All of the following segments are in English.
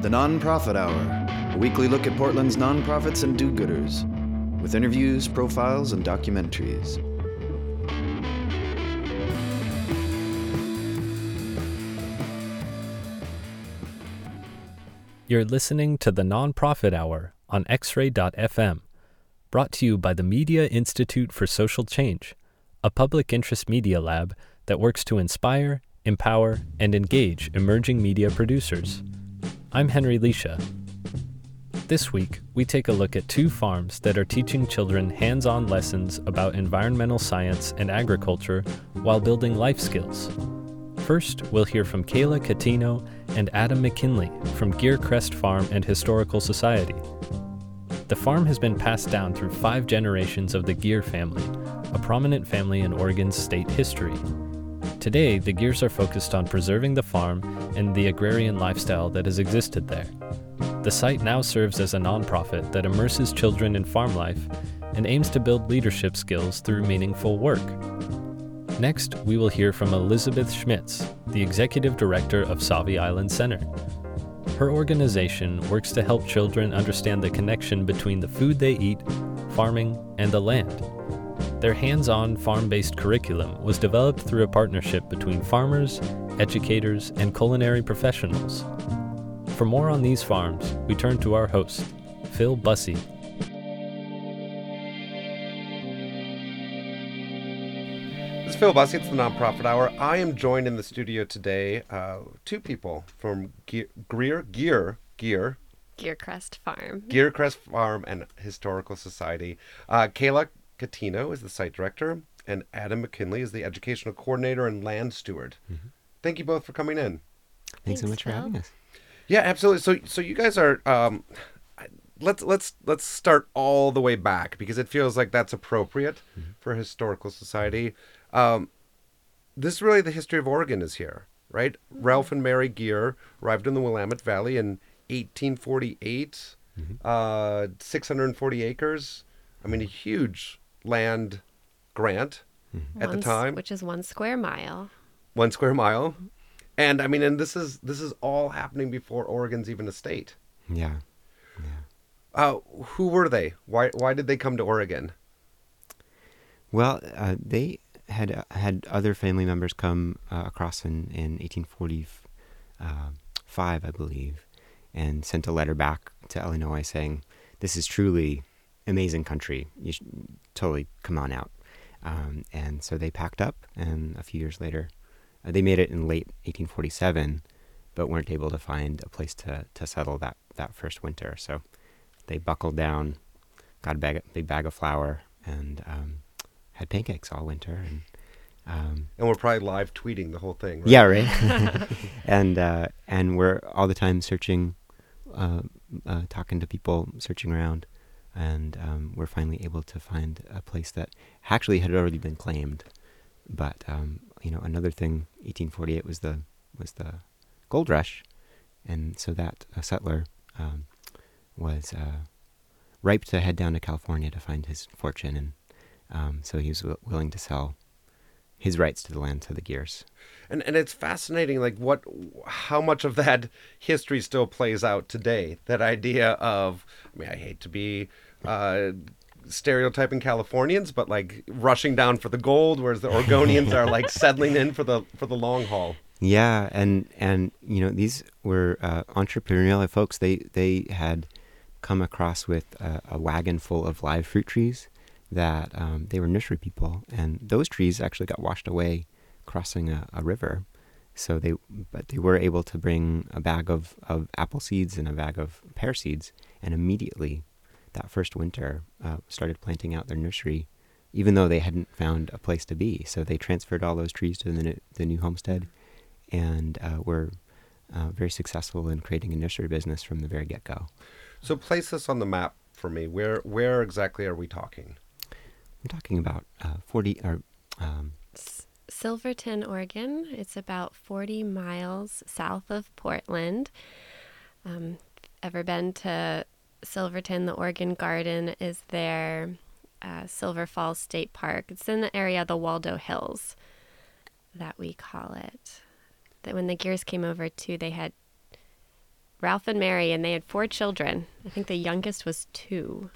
The Nonprofit Hour, a weekly look at Portland's nonprofits and do gooders, with interviews, profiles, and documentaries. You're listening to the Nonprofit Hour on xray.fm, brought to you by the Media Institute for Social Change, a public interest media lab that works to inspire, empower, and engage emerging media producers. I'm Henry Leisha. This week, we take a look at two farms that are teaching children hands on lessons about environmental science and agriculture while building life skills. First, we'll hear from Kayla Catino and Adam McKinley from Geercrest Farm and Historical Society. The farm has been passed down through five generations of the Geer family, a prominent family in Oregon's state history. Today, the Geers are focused on preserving the farm and the agrarian lifestyle that has existed there. The site now serves as a nonprofit that immerses children in farm life and aims to build leadership skills through meaningful work. Next, we will hear from Elizabeth Schmitz, the executive director of Sauvie Island Center. Her organization works to help children understand the connection between the food they eat, farming, and the land. Their hands on farm based curriculum was developed through a partnership between farmers, educators, and culinary professionals. For more on these farms, we turn to our host, Phil Busse. This is Phil Busse. It's the Nonprofit Hour. I am joined in the studio today, uh, two people from Geer, Greer, Geer, Geer, Geercrest Farm. Geercrest Farm and Historical Society. Uh, Kayla Catino is the site director, and Adam McKinley is the educational coordinator and land steward. Thank you both for coming in. Thanks, so Thanks, much for having us. Yeah, absolutely. So, so you guys are. Um, let's let's let's start all the way back because it feels like that's appropriate for historical society. Um, this is really the history of Oregon is here, right? Ralph and Mary Geer arrived in the Willamette Valley in 1848. Uh, 640 acres. I mean, a huge land grant at the One s- time. Which is one square mile. one square mile. And i mean and this is this is all happening before oregon's even a state. Yeah. uh who were they? Why why did they come to oregon? Well, uh, they had uh, had other family members come uh, across in in 1845, I believe, and sent a letter back to Illinois saying, "This is truly amazing country. You should totally come on out." Um, and so they packed up, and a few years later, uh, they made it in late 1847, but weren't able to find a place to to settle that that first winter. So they buckled down, got a bag, big bag of flour, and um, had pancakes all winter. And um, and we're probably live tweeting the whole thing right? yeah, right. and uh, and we're all the time searching, uh, uh, talking to people, searching around, and um, we're finally able to find a place that actually had already been claimed. But um, you know, another thing, 1848 was the was the gold rush, and so that uh, settler um, was uh, ripe to head down to California to find his fortune, and um, so he was w- willing to sell his rights to the land to the Geers. and and it's fascinating like what how much of that history still plays out today that idea of i mean i hate to be uh stereotyping californians but like rushing down for the gold whereas the oregonians are like settling in for the for the long haul Yeah, and and you know these were uh, entrepreneurial folks. They they had come across with a, a wagon full of live fruit trees that um, they were nursery people, and those trees actually got washed away crossing a, a river. So they but they were able to bring a bag of, of apple seeds and a bag of pear seeds, and immediately that first winter uh, started planting out their nursery, even though they hadn't found a place to be. So they transferred all those trees to the new, the new homestead and uh, were uh, very successful in creating a nursery business from the very get go. so place this on the map for me where where exactly are we talking I'm talking about uh, 40 or um, Silverton, Oregon. It's about 40 miles south of Portland. Um, ever been to Silverton? The Oregon Garden is there. Uh, Silver Falls State Park. It's in the area of the Waldo Hills, that we call it. That when the Geers came over too, they had Ralph and Mary, and they had four children. I think the youngest was 2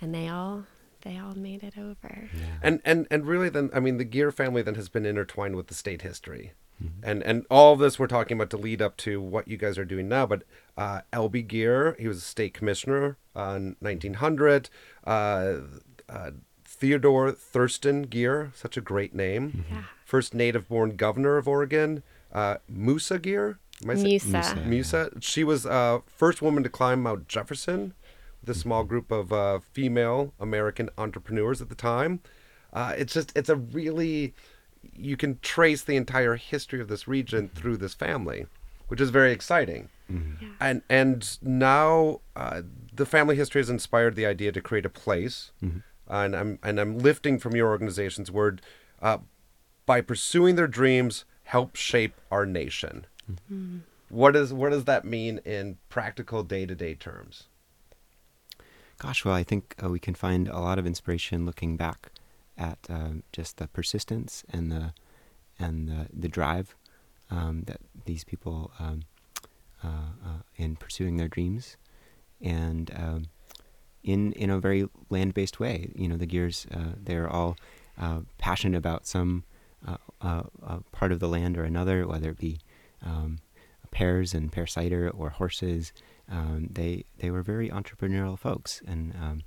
and they all they all made it over. And and and really, then I mean, the Geer family then has been intertwined with the state history, and and all of this we're talking about to lead up to what you guys are doing now. But uh, L.B. Geer, he was a state commissioner uh, in 1900. Uh, uh, Theodore Thurston Geer, such a great name. Yeah. First native-born governor of Oregon. Uh, Musa Geer. Am Musa. Musa. Musa. She was uh, first woman to climb Mount Jefferson with a small group of uh, female American entrepreneurs at the time. Uh, it's just, it's a really, you can trace the entire history of this region through this family, which is very exciting. Yeah. And and now uh, the family history has inspired the idea to create a place, and I'm and I'm lifting from your organization's word, uh, by pursuing their dreams, help shape our nation. What does what does that mean in practical day to day terms? Gosh, well, I think uh, we can find a lot of inspiration looking back at um, just the persistence and the and the, the drive um, that these people um, uh, uh, in pursuing their dreams, and um, in in a very land based way. You know, the Geers uh, they're all uh, passionate about some uh, uh, part of the land or another, whether it be um, pears and pear cider or horses. They they were very entrepreneurial folks and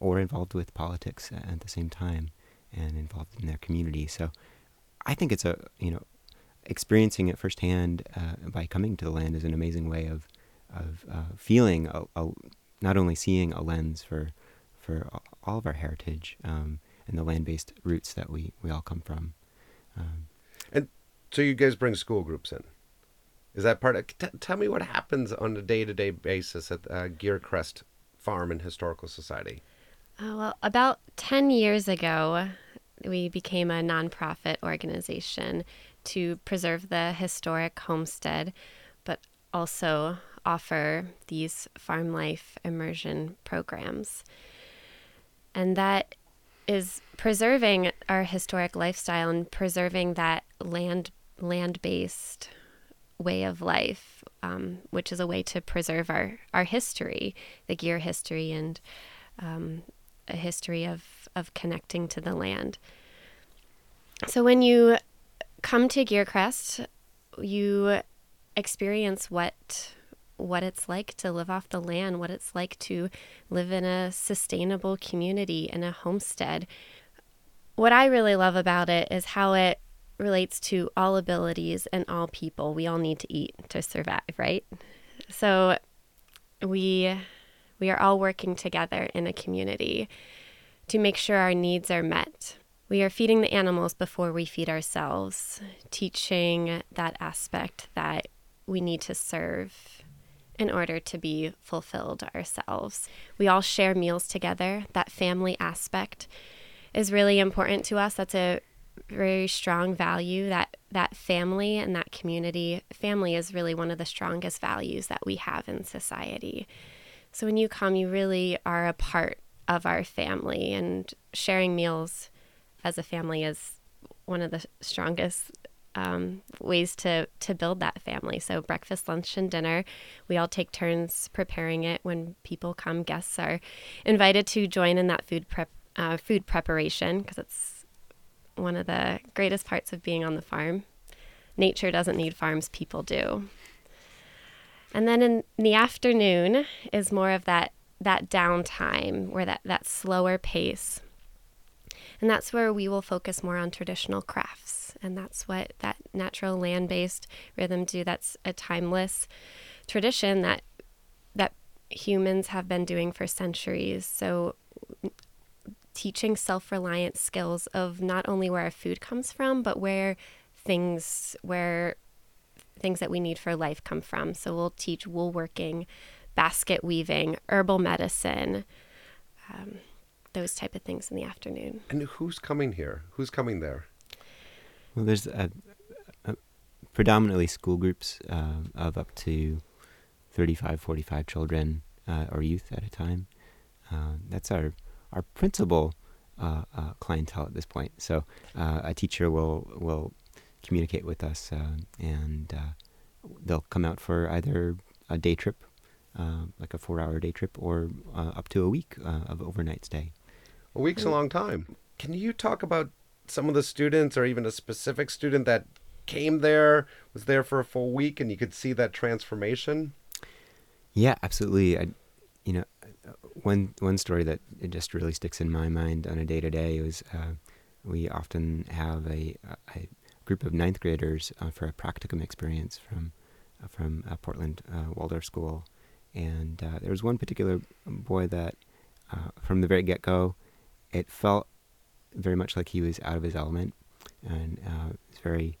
or involved with politics at the same time and involved in their community. So I think it's a you know experiencing it firsthand uh, by coming to the land is an amazing way of of uh, feeling a, a, not only seeing a lens for for all of our heritage um, and the land based roots that we we all come from. Um, And so you guys bring school groups in. Is that part of? T- tell me what happens on a day to day basis at uh, Geercrest Farm and Historical Society. Uh, well, about 10 years ago, we became a nonprofit organization to preserve the historic homestead, but also offer these farm life immersion programs. And that is preserving our historic lifestyle and preserving that land land based way of life, um, which is a way to preserve our, our history, the Geer history, and um, a history of, of connecting to the land. So when you come to Geercrest, you experience what what it's like to live off the land, what it's like to live in a sustainable community in a homestead. What I really love about it is how it relates to all abilities and all people. We all need to eat to survive, right? So we we are all working together in a community to make sure our needs are met. We are feeding the animals before we feed ourselves, teaching that aspect that we need to serve in order to be fulfilled ourselves. We all share meals together. That family aspect is really important to us. That's a very strong value that that family and that community family is really one of the strongest values that we have in society. So when you come, you really are a part of our family, and sharing meals as a family is one of the strongest um, ways to to build that family. So breakfast, lunch, and dinner, we all take turns preparing it. When people come, guests are invited to join in that food prep uh, food preparation because it's one of the greatest parts of being on the farm. Nature doesn't need farms, people do. And then in the afternoon is more of that that downtime where that, that slower pace. And that's where we will focus more on traditional crafts. And that's what that natural land based rhythm do. That's a timeless tradition that that humans have been doing for centuries. So teaching self-reliant skills of not only where our food comes from, but where things where things that we need for life come from. So we'll teach woolworking, basket weaving, herbal medicine, um, those type of things in the afternoon. And who's coming here? Who's coming there? Well, there's a, a predominantly school groups uh, of up to 35, 45 children uh, or youth at a time. Uh, that's our our principal uh, uh, clientele at this point. So uh, a teacher will will communicate with us uh, and they'll come out for either a day trip, uh, like a four-hour day trip, or uh, up to a week uh, of overnight stay. A week's a long time. Can you talk about some of the students or even a specific student that came there, was there for a full week, and you could see that transformation? Yeah, absolutely. I, you know, uh, one one story that it just really sticks in my mind on a day to day was uh, we often have a, a group of ninth graders uh, for a practicum experience from uh, from uh, Portland uh, Waldorf School, and there was one particular boy that from the very get go, it felt very much like he was out of his element, and was very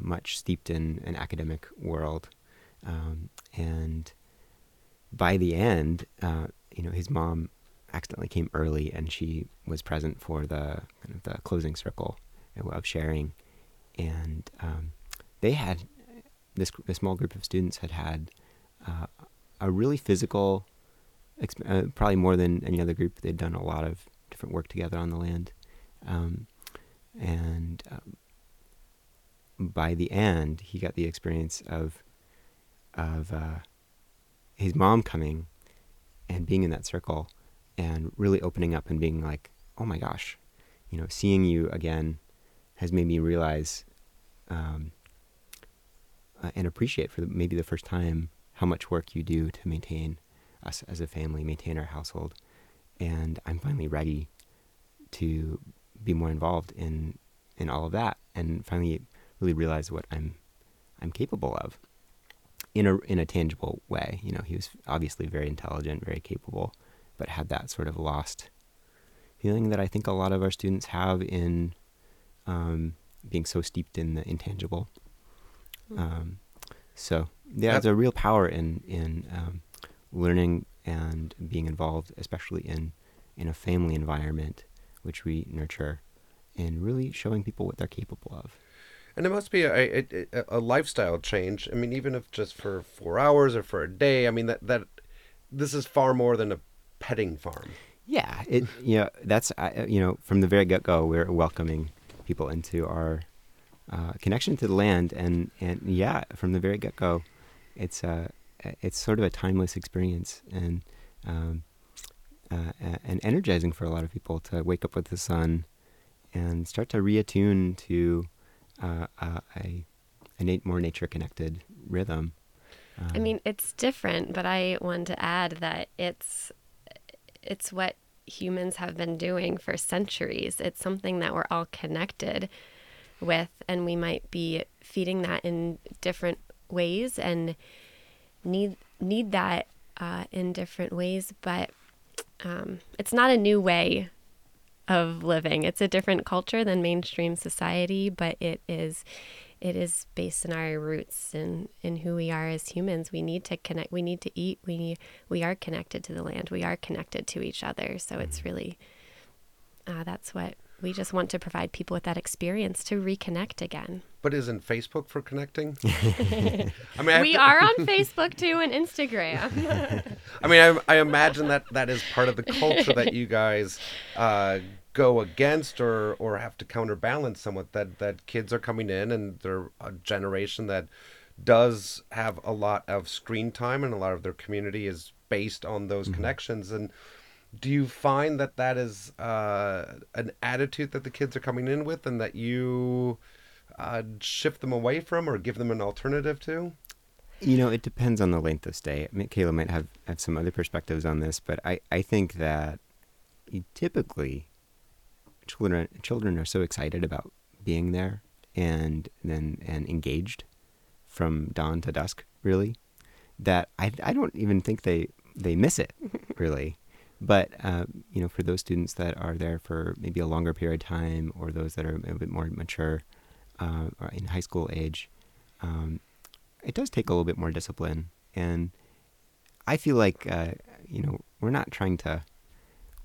much steeped in an academic world, um, and by the end, uh, you know, his mom accidentally came early, and she was present for the kind of the closing circle of sharing, and um, they had this a small group of students had had uh, a really physical, uh, probably more than any other group. They'd done a lot of different work together on the land, um, and um, by the end, he got the experience of of uh, his mom coming and being in that circle and really opening up and being like, oh my gosh, you know, seeing you again has made me realize um, uh, and appreciate for the, maybe the first time how much work you do to maintain us as a family, maintain our household. And I'm finally ready to be more involved in in all of that and finally really realize what I'm I'm capable of in a in a tangible way. You know, he was obviously very intelligent, very capable, but had that sort of lost feeling that I think a lot of our students have in um, being so steeped in the intangible. Hmm. Um, so yeah, there's a real power in in um, learning and being involved, especially in in a family environment, which we nurture, and really showing people what they're capable of. And it must be a, a, a, lifestyle change. I mean, even if just for four hours or for a day. I mean, that that this is far more than a petting farm. Yeah, it you know that's you know from the very get go we're welcoming people into our uh, connection to the land, and and yeah, from the very get go, it's uh it's sort of a timeless experience and um, uh, and energizing for a lot of people to wake up with the sun and start to reattune to uh, uh, a, a more nature connected rhythm. Um, I mean, it's different, but I want to add that it's it's what humans have been doing for centuries. It's something that we're all connected with, and we might be feeding that in different ways and need need that uh, in different ways. But um, it's not a new way of living. It's a different culture than mainstream society, but it is it is based in our roots and in who we are as humans. We need to connect. We need to eat. We we are connected to the land. We are connected to each other. So it's mm-hmm. really uh, that's what we just want to provide people with that experience to reconnect again. But isn't Facebook for connecting? I mean, we to... are on Facebook too and Instagram. I mean, I, I, imagine that that is part of the culture that you guys uh, go against or or have to counterbalance somewhat. That that kids are coming in and they're a generation that does have a lot of screen time and a lot of their community is based on those mm-hmm. connections and do you find that that is uh, an attitude that the kids are coming in with and that you uh, shift them away from or give them an alternative to? You know, it depends on the length of stay. I mean, Kayla might have, have some other perspectives on this, but I, I think that typically children children are so excited about being there and then and engaged from dawn to dusk really that I, I don't even think they they miss it really but uh, you know, for those students that are there for maybe a longer period of time, or those that are a bit more mature, uh, or in high school age, um, it does take a little bit more discipline. And I feel like uh, you know we're not trying to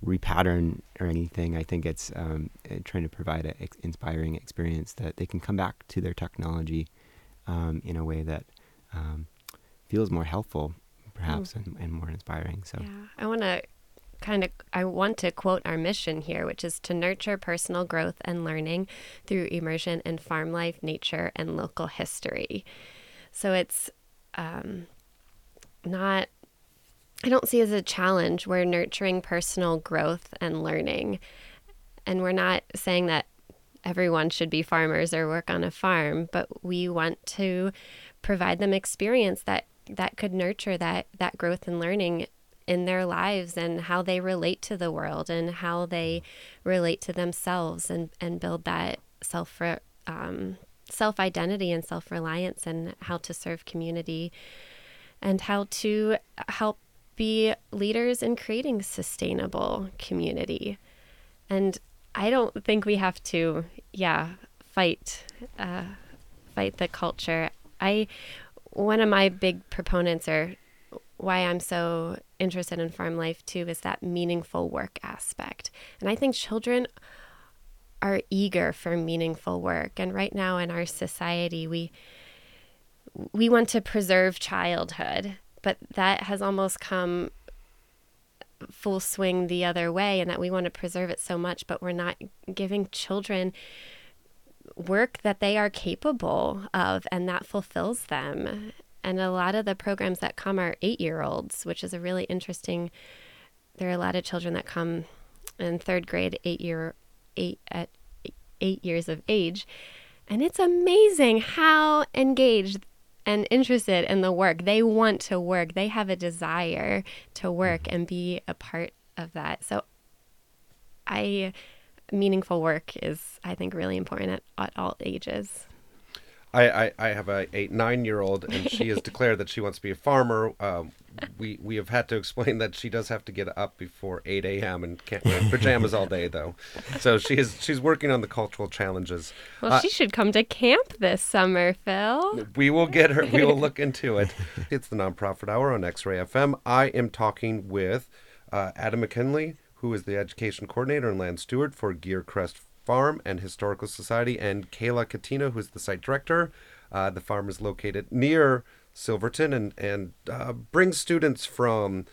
repattern or anything. I think it's um, uh, trying to provide an ex- inspiring experience that they can come back to their technology um, in a way that um, feels more helpful, perhaps, mm. and, and, more inspiring. So yeah, I want to kind of I want to quote our mission here, which is to nurture personal growth and learning through immersion in farm life, nature, and local history. So it's um, not, I don't see as a challenge. We're nurturing personal growth and learning. And we're not saying that everyone should be farmers or work on a farm, but we want to provide them experience that that could nurture that that growth and learning in their lives and how they relate to the world and how they relate to themselves and and build that self um, self identity and self reliance and how to serve community and how to help be leaders in creating sustainable community and I don't think we have to, yeah, fight, uh, fight the culture. I, one of my big proponents, or why I'm so interested in farm life too, is that meaningful work aspect. And I think children are eager for meaningful work. And right now in our society, we we want to preserve childhood, but that has almost come full swing the other way and that we want to preserve it so much, but we're not giving children work that they are capable of and that fulfills them. And a lot of the programs that come are eight year olds, which is a really interesting. There are a lot of children that come in third grade, eight year, eight at eight years of age, and it's amazing how engaged and interested in the work. They want to work. They have a desire to work and be a part of that. So I meaningful work is I think really important at, at all ages. I, I, I have a, a nine year old and she has declared that she wants to be a farmer. Um, we we have had to explain that she does have to get up before eight a.m. and can't wear pajamas all day though. So she is she's working on the cultural challenges. Well, uh, she should come to camp this summer, Phil. We will get her. We will look into it. It's the nonprofit hour on X Ray FM. I am talking with uh, Adam McKinley, who is the education coordinator and land steward for Geercrest Farm and Historical Society, and Kayla Katina, who is the site director. Uh, the farm is located near Silverton and and uh, brings students from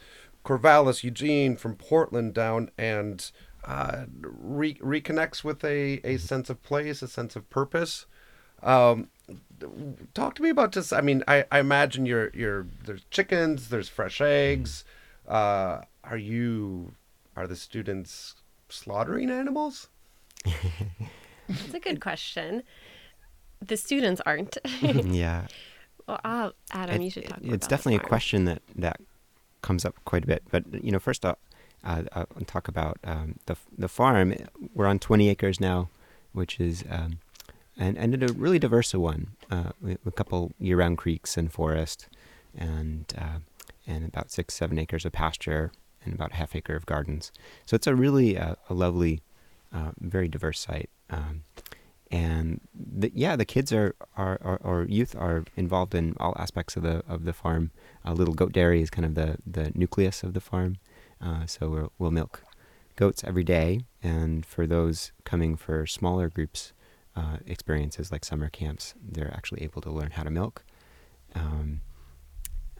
Corvallis, Eugene, from Portland down and uh, re- reconnects with a, a sense of place, a sense of purpose. Um, talk to me about just. I mean, I, I imagine you're you're there's chickens, there's fresh eggs. Uh, are you are the students slaughtering animals? That's a good question. The students aren't. yeah. Well, uh, Adam, it, you should talk. About. It's definitely a question that that comes up quite a bit. But you know, first I'll, uh, I'll talk about um, the the farm. We're on 20 acres now, which is um, and and a really diverse one. Uh, a couple year-round creeks and forest, and uh, and about six seven acres of pasture and about a half acre of gardens. So it's a really uh, a lovely, uh, very diverse site. Um, and the, yeah, the kids are, are, or youth are involved in all aspects of the of the farm. A little goat dairy is kind of the the nucleus of the farm, uh, so we'll, we'll milk goats every day. And for those coming for smaller groups uh, experiences like summer camps, they're actually able to learn how to milk. Um,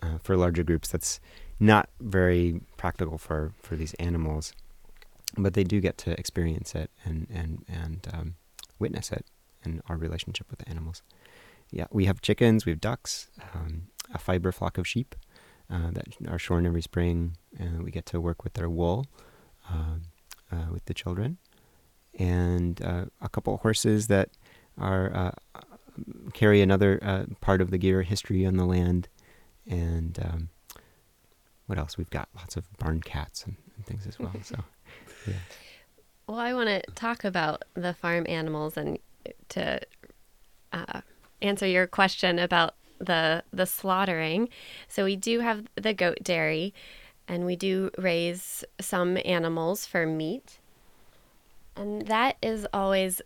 uh, for larger groups, that's not very practical for, for these animals, but they do get to experience it and and and um, witness it in our relationship with the animals. Yeah, we have chickens, we have ducks, um, a fiber flock of sheep uh, that are shorn every spring, and we get to work with their wool uh, uh, with the children, and uh, a couple horses that are uh, carry another uh, part of the Geer history on the land, and um, what else? We've got lots of barn cats and, and things as well. So, yeah. Well, I want to talk about the farm animals and to uh, answer your question about the the slaughtering. So we do have the goat dairy, and we do raise some animals for meat, and that is always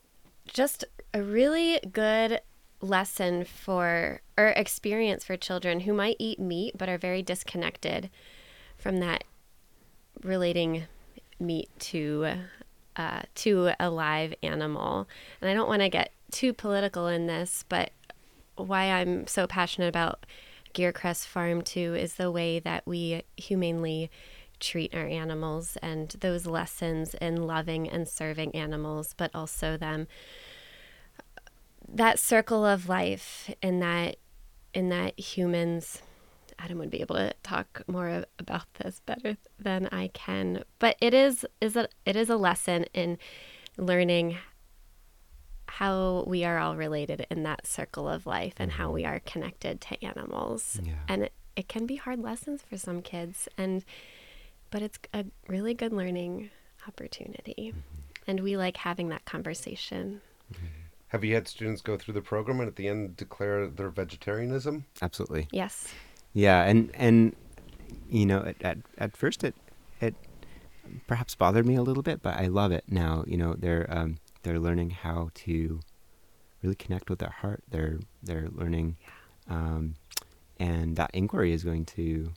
just a really good lesson for or experience for children who might eat meat but are very disconnected from that relating meat to uh, to a live animal. And I don't want to get too political in this, but why I'm so passionate about Geercrest Farm too is the way that we humanely treat our animals and those lessons in loving and serving animals, but also them that circle of life and that in that humans Adam would be able to talk more about this better than I can. But it is is a it is a lesson in learning how we are all related in that circle of life and how mm-hmm. we are connected to animals. Yeah. And it, it can be hard lessons for some kids and but it's a really good learning opportunity. Mm-hmm. And we like having that conversation. Mm-hmm. Have you had students go through the program and at the end declare their vegetarianism? Absolutely. Yes. Yeah, and and you know, at at, at first it it perhaps bothered me a little bit, but I love it now. You know, they're um, they're learning how to really connect with their heart. They're they're learning, um, and that inquiry is going to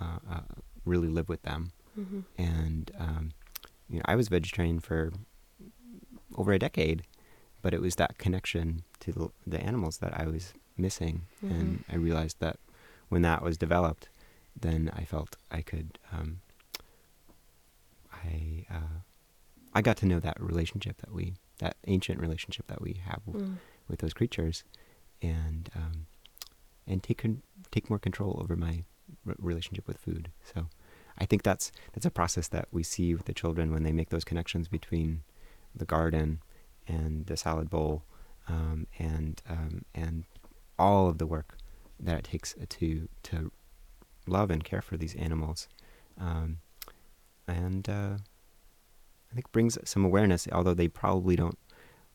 uh, uh, really live with them. hmm And um, you know, I was vegetarian for over a decade, but it was that connection to the, the animals that I was missing, and I realized that when that was developed, then I felt I could. Um, I uh, I got to know that relationship that we that ancient relationship that we have w- Mm. with those creatures, and um, and take con- take more control over my r- relationship with food. So I think that's that's a process that we see with the children when they make those connections between the garden and the salad bowl, um, and um, and all of the work that it takes to to love and care for these animals, um, and uh, I think brings some awareness. Although they probably don't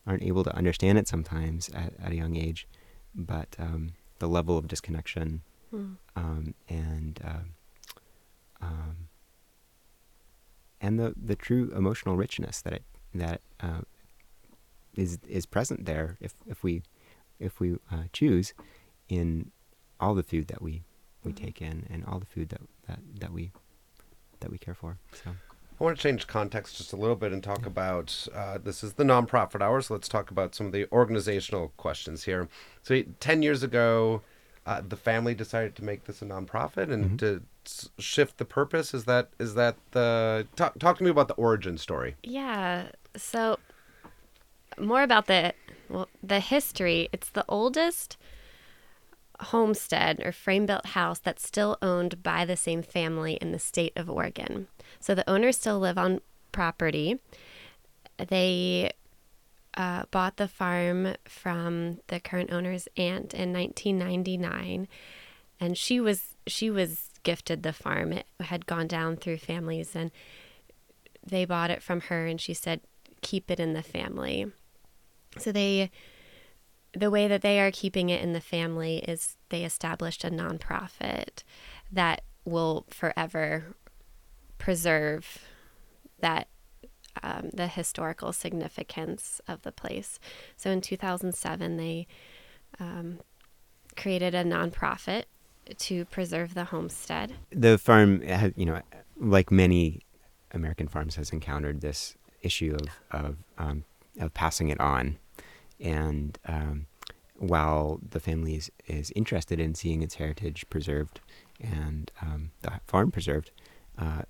aren't able to understand it sometimes at, at a young age, but um, the level of disconnection Mm. um, and um, um, and the the true emotional richness that it that uh, is is present there if if we if we uh, choose in all the food that we we Mhm. take in and all the food that that that we that we care for. So I want to change context just a little bit and talk about uh, this is the nonprofit hours. so let's talk about some of the organizational questions here. So, 10 years ago, uh, the family decided to make this a nonprofit and Mhm. to s- shift the purpose. Is that is that the talk, talk to me about the origin story? Yeah. So more about the well, the history. It's the oldest homestead or frame built house that's still owned by the same family in the state of Oregon. So the owners still live on property. They uh, bought the farm from the current owner's aunt in 1999, and she was she was gifted the farm. It had gone down through families, and they bought it from her, and she said, "Keep it in the family." So they, the way that they are keeping it in the family is they established a nonprofit that will forever preserve that um, the historical significance of the place. So in 2007, they um, created a nonprofit to preserve the homestead. the farm you know, like many American farms, has encountered this issue of of um, of passing it on, and um, while the family is, is interested in seeing its heritage preserved and um, the farm preserved, uh,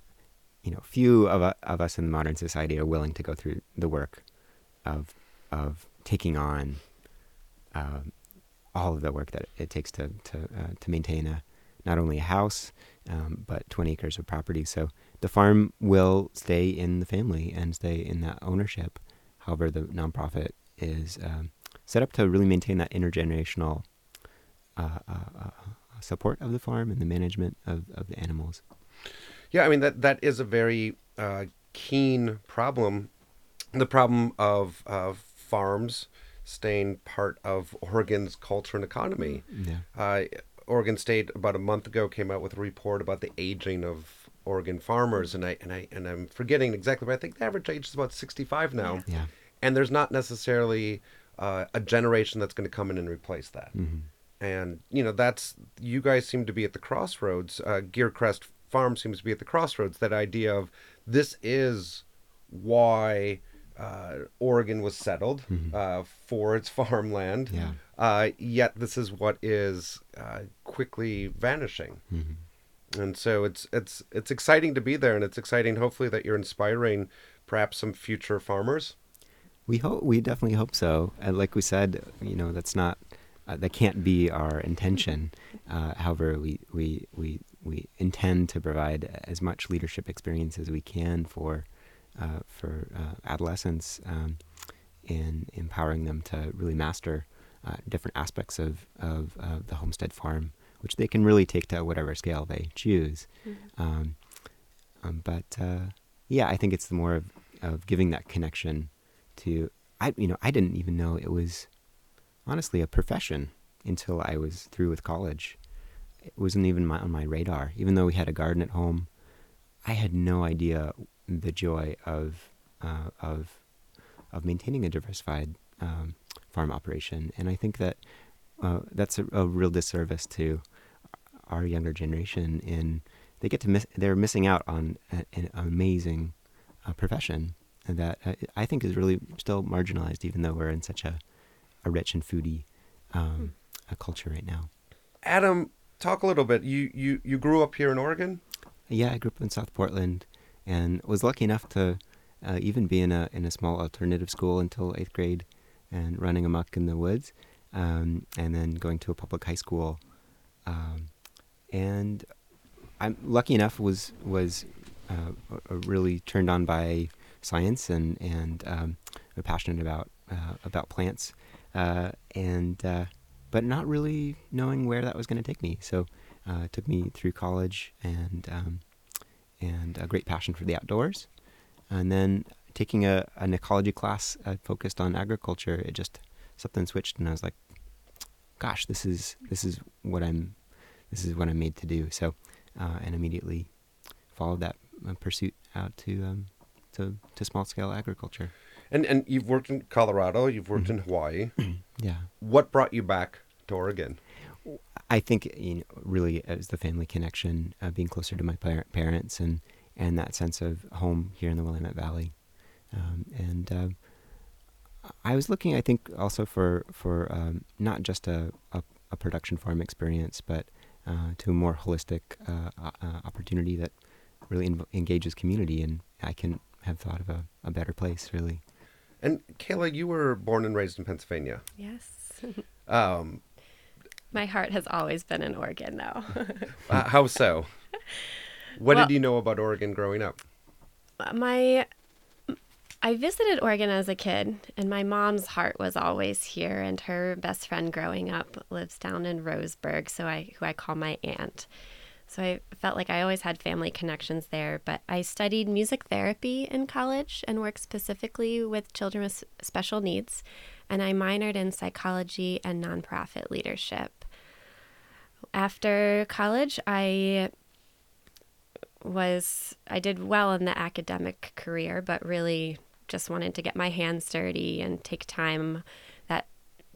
you know, few of, u- of us in the modern society are willing to go through the work of of taking on um, all of the work that it takes to to uh, to maintain a not only a house um, but 20 acres of property. So the farm will stay in the family and stay in that ownership. However, the nonprofit is um, set up to really maintain that intergenerational uh, uh, uh, support of the farm and the management of, of the animals. Yeah, I mean that that is a very uh, keen problem. The problem of farms staying part of Oregon's culture and economy. Yeah. Uh, Oregon State about a month ago came out with a report about the aging of Oregon farmers, and I and I and I'm forgetting exactly, but I think the average age is about 65 now, Yeah. And there's not necessarily uh, a generation that's going to come in and replace that. hmm And you know that's you guys seem to be at the crossroads. Uh, Geercrest Farm seems to be at the crossroads. That idea of this is why uh, Oregon was settled Mhm. uh, for its farmland. Yeah. Uh, yet this is what is uh, quickly vanishing. hmm And so it's it's it's exciting to be there, and it's exciting, hopefully, that you're inspiring perhaps some future farmers. We hope we definitely hope so. And like we said, you know, that's not uh, that can't be our intention. Uh, however, we, we we we intend to provide as much leadership experience as we can for uh, for uh, adolescents um, in empowering them to really master uh, different aspects of, of, the homestead farm, which they can really take to whatever scale they choose. Mm-hmm. Um, um, but uh, yeah, I think it's the more of, of giving that connection to I you know I didn't even know it was honestly a profession until I was through with college. It wasn't even my, on my radar. Even though we had a garden at home, I had no idea the joy of uh, of of maintaining a diversified um, farm operation. And I think that uh, that's a, a, real disservice to our younger generation. In they get to miss, they're missing out on a, an amazing uh, profession that uh, I think is really still marginalized, even though we're in such a, a rich and foodie um, hmm. culture right now. Adam, talk a little bit. You, you you grew up here in Oregon. Yeah, I grew up in South Portland, and was lucky enough to uh, even be in a in a small alternative school until eighth grade, and running amok in the woods, um, and then going to a public high school, um, and I'm lucky enough was was uh, really turned on by science and and um, passionate about uh, about plants, uh, and uh, but not really knowing where that was going to take me. So uh, it took me through college and um, and a great passion for the outdoors, and then taking a an ecology class focused on agriculture. It just something switched, and I was like, "Gosh, this is this is what I'm this is what I'm made to do." So, uh, and immediately followed that pursuit out to um, to to small scale agriculture. And and you've worked in Colorado, you've worked mm-hmm. in Hawaii. yeah. What brought you back to Oregon? I think you know, really it was the family connection, uh, being closer to my par- parents, and and that sense of home here in the Willamette Valley. Um, and uh, I was looking, I think, also for for um, not just a, a, a, production farm experience, but uh, to a more holistic uh, uh, opportunity that really engages community. And I can have thought of a, a better place, really. And Kayla, you were born and raised in Pennsylvania. Yes. um, My heart has always been in Oregon, though. uh, how so? What well, did you know about Oregon growing up? My I visited Oregon as a kid, and my mom's heart was always here. And her best friend growing up lives down in Roseburg, so I who I call my aunt. So I felt like I always had family connections there. But I studied music therapy in college and worked specifically with children with special needs. And I minored in psychology and nonprofit leadership. After college, I was I did well in the academic career, but really just wanted to get my hands dirty and take time that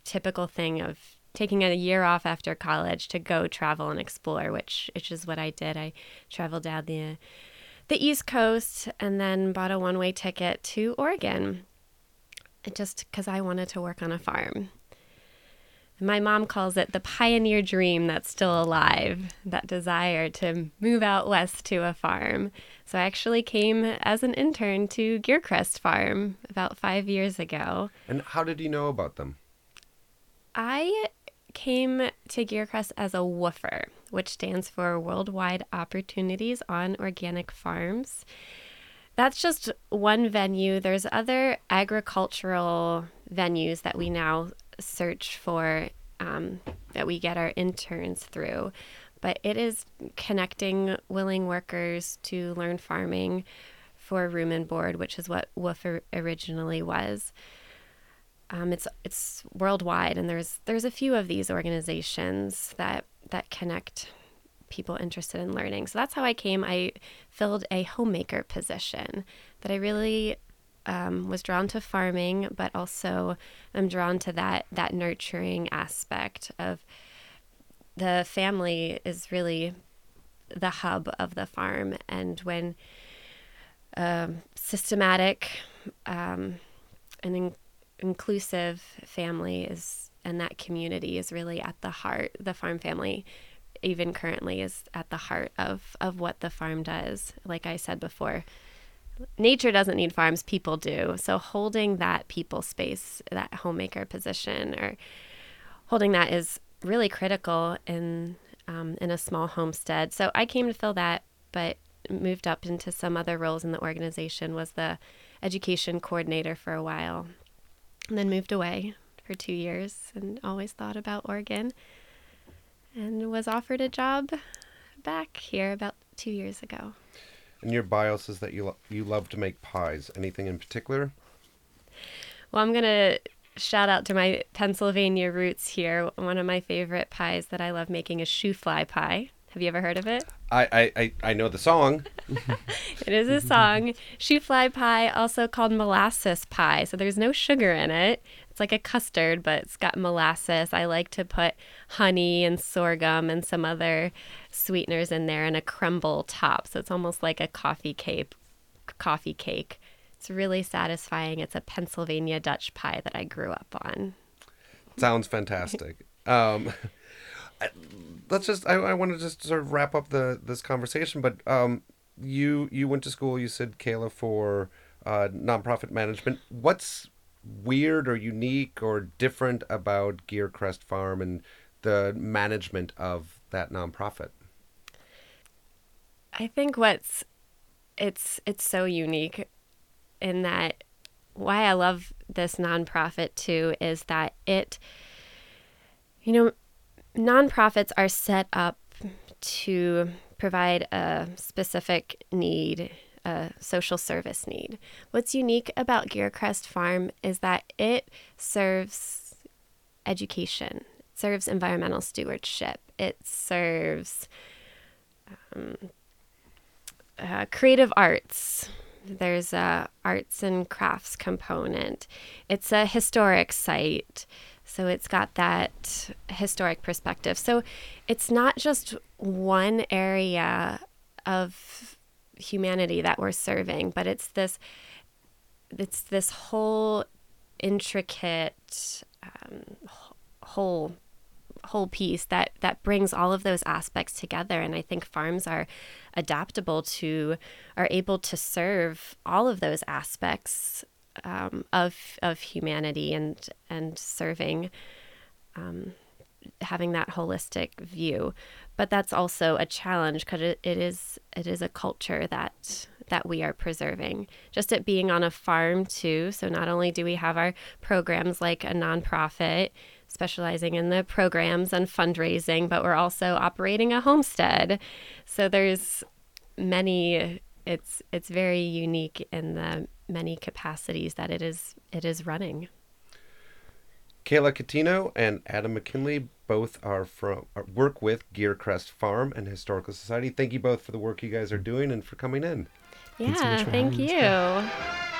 typical thing of taking a year off after college to go travel and explore, which which is what I did. I traveled down the the East Coast and then bought a one way ticket to Oregon, just because I wanted to work on a farm. My mom calls it the pioneer dream that's still alive, that desire to move out west to a farm. So I actually came as an intern to Geercrest Farm about five years ago. And how did you know about them? I came to Geercrest as a WWOOFer, which stands for Worldwide Opportunities on Organic Farms. That's just one venue. There's other agricultural venues that we now search for um, that we get our interns through. But it is connecting willing workers to learn farming for room and board, which is what WWOOF originally was. Um, it's it's worldwide, and there's there's a few of these organizations that that connect people interested in learning. So that's how I came. I filled a homemaker position that I really um, was drawn to farming, but also I'm drawn to that that nurturing aspect of the family is really the hub of the farm, and when um, systematic um, and inclusive family is and that community is really at the heart. The farm family even currently is at the heart of of what the farm does. Like I said before, nature doesn't need farms, people do. So holding that people space, that homemaker position, or holding that is really critical in um, in a small homestead. So I came to fill that, but moved up into some other roles in the organization. Was the education coordinator for a while, and then moved away for two years, and always thought about Oregon, and was offered a job back here about two years ago. And your bio says that you lo- you love to make pies. Anything in particular? Well, I'm gonna shout out to my Pennsylvania roots here. One of my favorite pies that I love making is shoo fly pie. Have you ever heard of it? I I, I, I know the song. It is a song. shoo fly pie, also called molasses pie. So there's no sugar in it. It's like a custard, but it's got molasses. I like to put honey and sorghum and some other sweeteners in there and a crumble top. So it's almost like a coffee cake. Coffee cake. It's really satisfying. It's a Pennsylvania Dutch pie that I grew up on. Sounds fantastic. um, Let's just. I, I want to just sort of wrap up the this conversation. But um, you you went to school. You said Kayla for uh, nonprofit management. What's weird or unique or different about Geercrest Farm and the management of that nonprofit? I think what's it's it's so unique in that why I love this nonprofit too is that it you know nonprofits are set up to provide a specific need a social service need. What's unique about Geercrest Farm is that it serves education, it serves environmental stewardship, it serves um, uh, creative arts. There's a arts and crafts component. It's a historic site, so it's got that historic perspective. So it's not just one area of humanity that we're serving, but it's this it's this whole intricate um, whole whole piece that that brings all of those aspects together and i think farms are adaptable to are able to serve all of those aspects um, of of humanity and and serving um, having that holistic view but that's also a challenge because it, it is it is a culture that that we are preserving. Just it being on a farm, too. So, not only do we have our programs like a nonprofit specializing in the programs and fundraising, but we're also operating a homestead. So, there's many it's it's very unique in the many capacities that it is it is running. Kayla Catino and Adam McKinley both are from are, work with Geercrest Farm and Historical Society. Thank you both for the work you guys are doing and for coming in. Yeah, so thank you.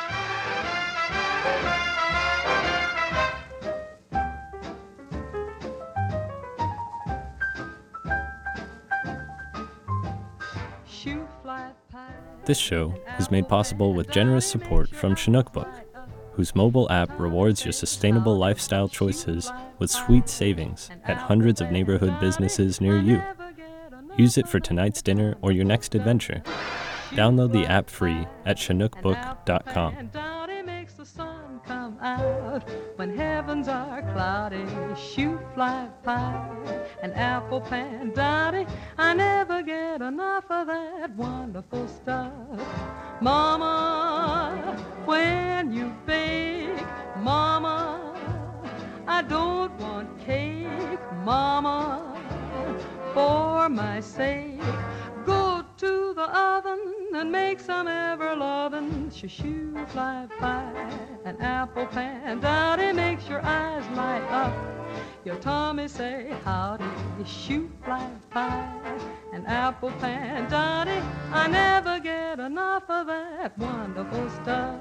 This show is made possible with generous support from Chinook Book, whose mobile app rewards your sustainable lifestyle choices with sweet savings at hundreds of neighborhood businesses near you. Use it for tonight's dinner or your next adventure. Download the app free at chinookbook.com. When heavens are cloudy. Shoot fly pie and apple pan Dowdy. I never get enough of that wonderful stuff. Mama, when you bake, Mama, I don't want cake, Mama, for my sake. To the oven and make some ever lovin' shoo fly pie. An apple pan, Dowdy makes your eyes light up. Your tummy say howdy, shoot fly pie. An apple pan, Dowdy, I never get enough of that wonderful stuff.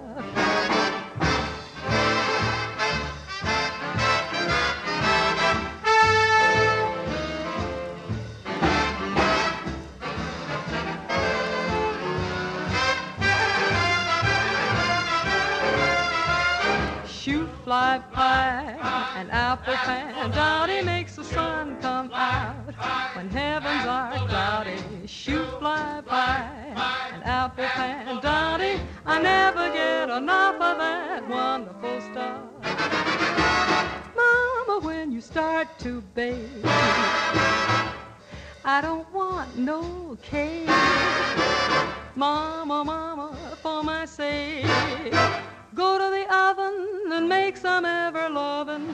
Fly pie and apple pan. Dowdy makes the sun come out when heavens are cloudy. Shoot fly pie and apple pan. Dowdy, I never get enough of that wonderful stuff. Mama, when you start to bake. I don't want no cake. Mama, mama, for my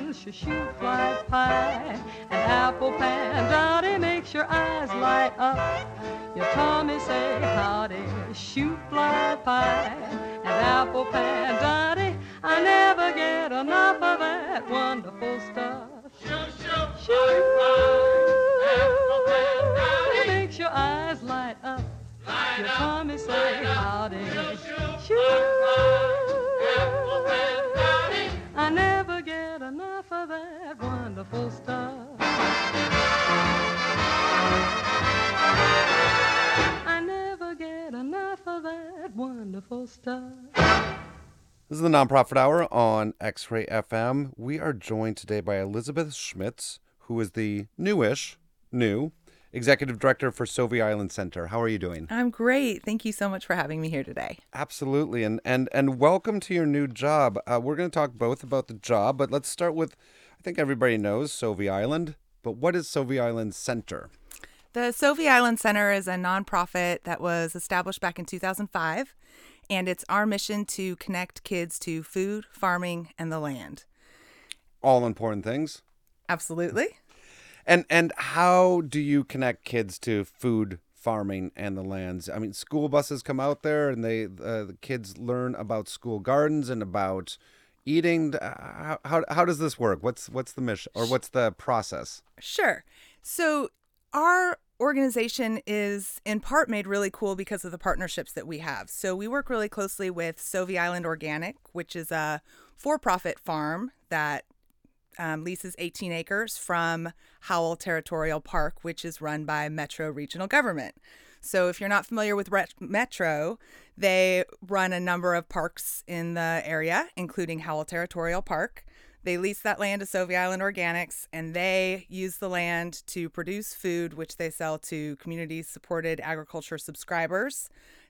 loving shoo fly pie. An apple pan, Dowdy makes your eyes light up. Your tummy say howdy, shoo fly pie. An apple pan, Dowdy, I never get enough of that wonderful stuff. Shoo, shoo, shoo. fly, fly, apple pan Dowdy. It makes your eyes light up. Light Your tummy say howdy. Shoo. I wonderful stuff. I never get enough of that wonderful stuff. This is the Nonprofit Hour on X Ray FM. We are joined today by Elizabeth Schmitz, who is the newish, new executive director for Sauvie Island Center. How are you doing? I'm great. Thank you so much for having me here today. Absolutely, and and and welcome to your new job. Uh, we're going to talk both about the job, but let's start with. I think everybody knows Sauvie Island, but what is Sauvie Island Center? The Sauvie Island Center is a nonprofit that was established back in 2005, and it's our mission to connect kids to food, farming, and the land. All important things. Absolutely. And and how do you connect kids to food, farming, and the lands? I mean, school buses come out there, and they uh, the kids learn about school gardens and about eating. Uh, How, how does this work? What's what's the mission or what's the process? Sure. So, our organization is in part made really cool because of the partnerships that we have. So, we work really closely with Sauvie Island Organic, which is a for profit farm that um, leases 18 acres from Howell Territorial Park, which is run by Metro Regional Government. So, if you're not familiar with Ret- Metro, they run a number of parks in the area, including Howell Territorial Park. They lease that land to Sauvie Island Organics, and they use the land to produce food, which they sell to community supported agriculture subscribers.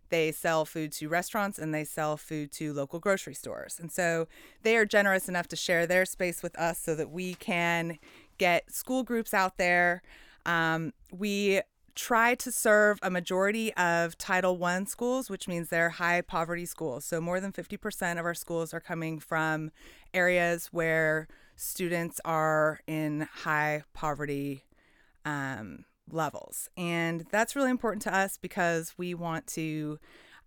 They sell food to restaurants and they sell food to local grocery stores. And so they are generous enough to share their space with us so that we can get school groups out there. Um, we try to serve a majority of Title I schools, which means they're high poverty schools. So more than 50% of our schools are coming from areas where students are in high poverty um, levels. And that's really important to us because we want to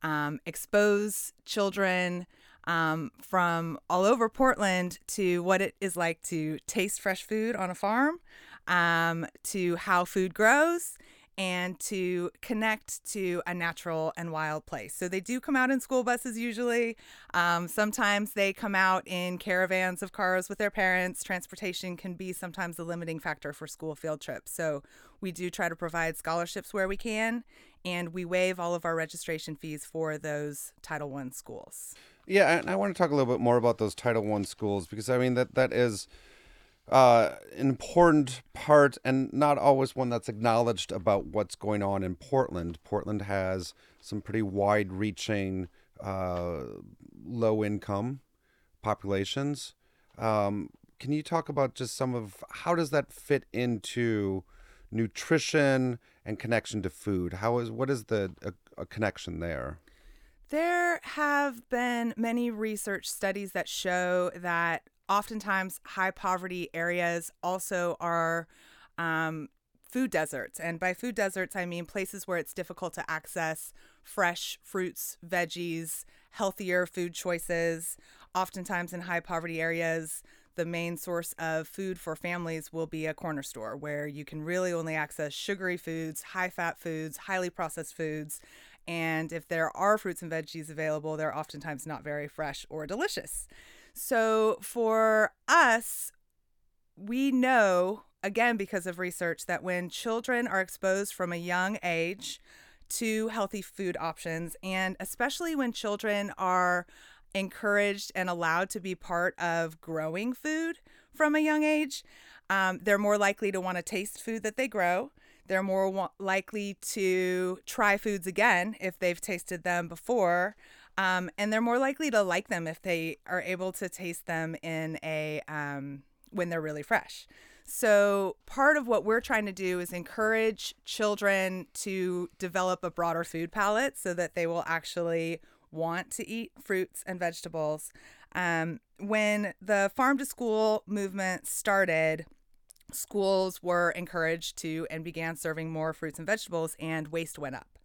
um, expose children um, from all over Portland to what it is like to taste fresh food on a farm, um, to how food grows, and to connect to a natural and wild place. So they do come out in school buses usually. Um, sometimes they come out in caravans of cars with their parents. Transportation can be sometimes a limiting factor for school field trips. So we do try to provide scholarships where we can, and we waive all of our registration fees for those Title I schools. Yeah, and I want to talk a little bit more about those Title One schools because I mean that that is uh, an important part and not always one that's acknowledged about what's going on in Portland. Portland has some pretty wide-reaching, uh, low-income populations. Um, can you talk about just some of how does that fit into nutrition and connection to food? How is what is the a, a connection there? There have been many research studies that show that oftentimes high poverty areas also are um, food deserts. And by food deserts, I mean places where it's difficult to access fresh fruits, veggies, healthier food choices. Oftentimes in high poverty areas, the main source of food for families will be a corner store where you can really only access sugary foods, high fat foods, highly processed foods. And if there are fruits and veggies available, they're oftentimes not very fresh or delicious. So for us, we know, again, because of research, that when children are exposed from a young age to healthy food options, and especially when children are encouraged and allowed to be part of growing food from a young age, um, they're more likely to want to taste food that they grow. They're more wa- likely to try foods again if they've tasted them before. Um, and they're more likely to like them if they are able to taste them in a um, when they're really fresh. So, part of what we're trying to do is encourage children to develop a broader food palette so that they will actually want to eat fruits and vegetables. Um, when the farm to school movement started, schools were encouraged to and began serving more fruits and vegetables, and waste went up.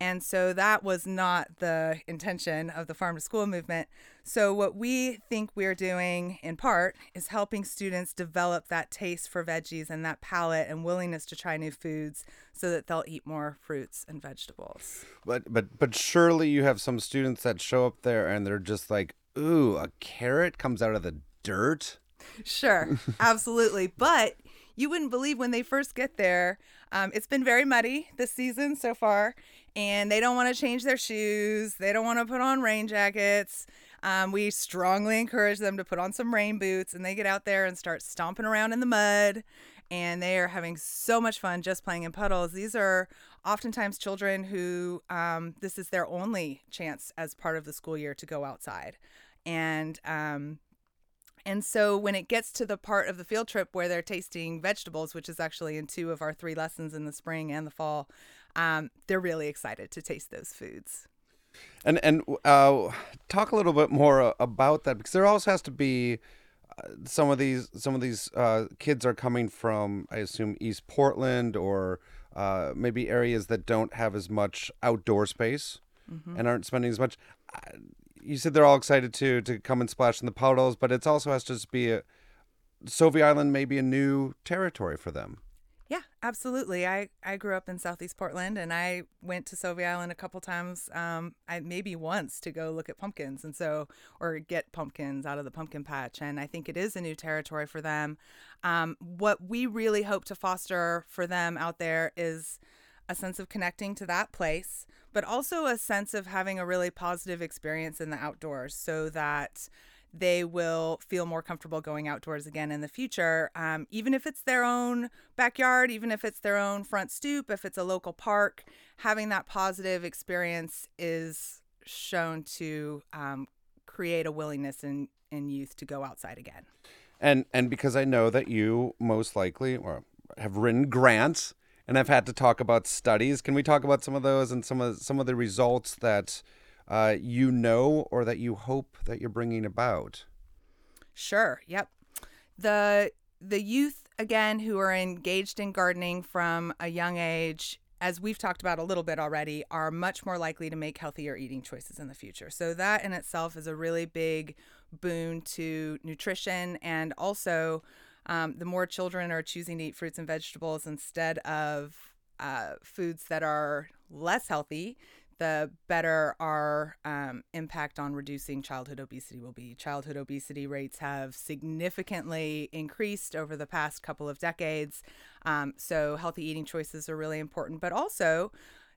And so that was not the intention of the farm to school movement. So, what we think we're doing in part is helping students develop that taste for veggies and that palate and willingness to try new foods so that they'll eat more fruits and vegetables. But but but surely you have some students that show up there and they're just like, ooh, a carrot comes out of the dirt. Sure, absolutely. But you wouldn't believe when they first get there. Um, it's been very muddy this season so far, and they don't want to change their shoes. They don't want to put on rain jackets. Um, we strongly encourage them to put on some rain boots, and they get out there and start stomping around in the mud. And they are having so much fun just playing in puddles. These are oftentimes children who um, this is their only chance as part of the school year to go outside. And um, and so when it gets to the part of the field trip where they're tasting vegetables, which is actually in two of our three lessons in the spring and the fall, um, they're really excited to taste those foods. And and uh, talk a little bit more uh, about that because there also has to be uh, some of these some of these uh, kids are coming from I assume East Portland or uh, maybe areas that don't have as much outdoor space Mm-hmm. and aren't spending as much. You said they're all excited to to come and splash in the puddles, but it also has to just be a Sauvie Island may be a new territory for them. Yeah, absolutely. I, I grew up in Southeast Portland and I went to Sauvie Island a couple times, um, I maybe once to go look at pumpkins and so, or get pumpkins out of the pumpkin patch. And I think it is a new territory for them. Um, what we really hope to foster for them out there is a sense of connecting to that place, but also a sense of having a really positive experience in the outdoors so that they will feel more comfortable going outdoors again in the future, um, even if it's their own backyard, even if it's their own front stoop, if it's a local park. Having that positive experience is shown to um, create a willingness in, in youth to go outside again. and and because I know that you most likely or have written grants and I've had to talk about studies, can we talk about some of those and some of some of the results that uh, you know or that you hope that you're bringing about? Sure. Yep. The the youth again who are engaged in gardening from a young age as we've talked about a little bit already are much more likely to make healthier eating choices in the future. So that in itself is a really big boon to nutrition and also um, the more children are choosing to eat fruits and vegetables instead of uh, foods that are less healthy, the better our um, impact on reducing childhood obesity will be. Childhood obesity rates have significantly increased over the past couple of decades. Um, so, healthy eating choices are really important, but also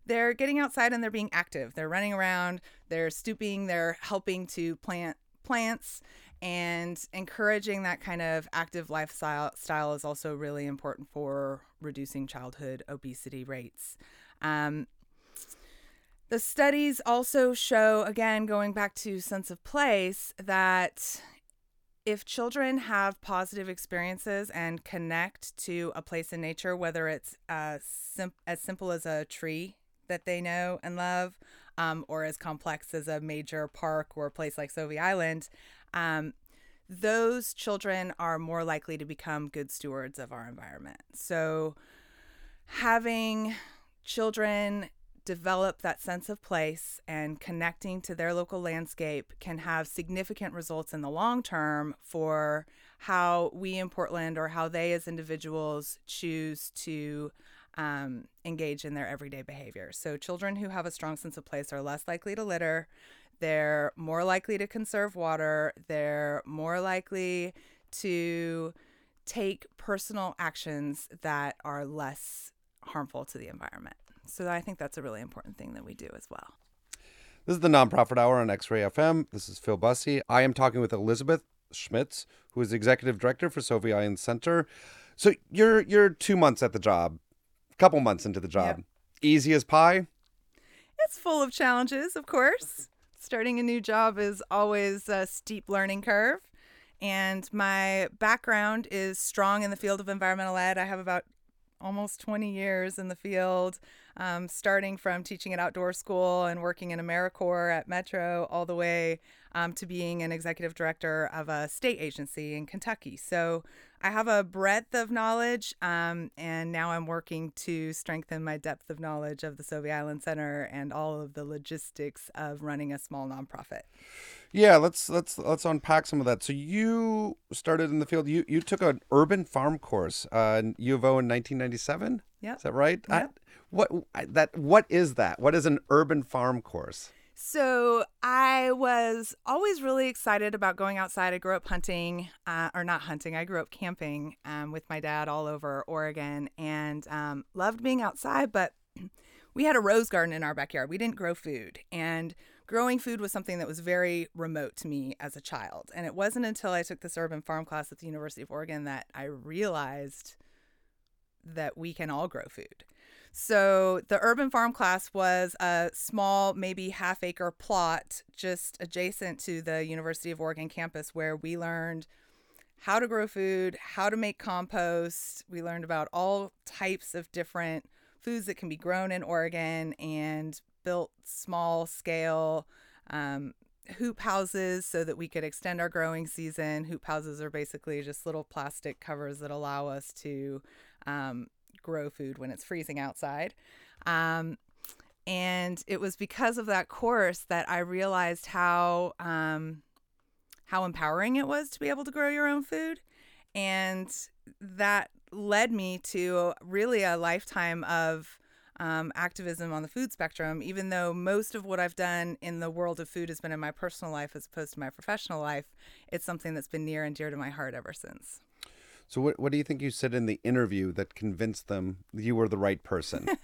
they're getting outside and they're being active. They're running around, they're stooping, they're helping to plant plants and encouraging that kind of active lifestyle style is also really important for reducing childhood obesity rates. Um, the studies also show, again, going back to sense of place, that if children have positive experiences and connect to a place in nature, whether it's uh, sim- as simple as a tree that they know and love, um, or as complex as a major park or a place like Sauvie Island, um, those children are more likely to become good stewards of our environment. So, having children develop that sense of place and connecting to their local landscape can have significant results in the long term for how we in Portland or how they as individuals choose to um, engage in their everyday behavior. So, children who have a strong sense of place are less likely to litter. They're more likely to conserve water. They're more likely to take personal actions that are less harmful to the environment. So I think that's a really important thing that we do as well. This is the Nonprofit Hour on X Ray FM. This is Phil Busse. I am talking with Elizabeth Schmitz, who is executive director for Sauvie Island Center. So you're you're two months at the job, a couple months into the job. Yep. Easy as pie. It's full of challenges, of course. Starting a new job is always a steep learning curve. And my background is strong in the field of environmental ed. I have about almost 20 years in the field, um, starting from teaching at outdoor school and working in AmeriCorps at Metro, all the way um, to being an executive director of a state agency in Kentucky. So I have a breadth of knowledge, um, and now I'm working to strengthen my depth of knowledge of the Sauvie Island Center and all of the logistics of running a small nonprofit. Yeah, let's let's let's unpack some of that. So you started in the field. You you took an urban farm course uh, in U of O in 1997. Yeah, is that right? Yep. I, what I, that what is that? What is an urban farm course? So I was always really excited about going outside. I grew up hunting, uh, or not hunting. I grew up camping um, with my dad all over Oregon, and um, loved being outside. But we had a rose garden in our backyard. We didn't grow food, and growing food was something that was very remote to me as a child. And it wasn't until I took this urban farm class at the University of Oregon that I realized that we can all grow food. So the urban farm class was a small, maybe half acre plot just adjacent to the University of Oregon campus where we learned how to grow food, how to make compost. We learned about all types of different foods that can be grown in Oregon and built small scale um, hoop houses so that we could extend our growing season. Hoop houses are basically just little plastic covers that allow us to um, grow food when it's freezing outside. Um, and it was because of that course that I realized how um, how empowering it was to be able to grow your own food, and that led me to really a lifetime of um, activism on the food spectrum. Even though most of what I've done in the world of food has been in my personal life as opposed to my professional life, it's something that's been near and dear to my heart ever since. So what what do you think you said in the interview that convinced them you were the right person?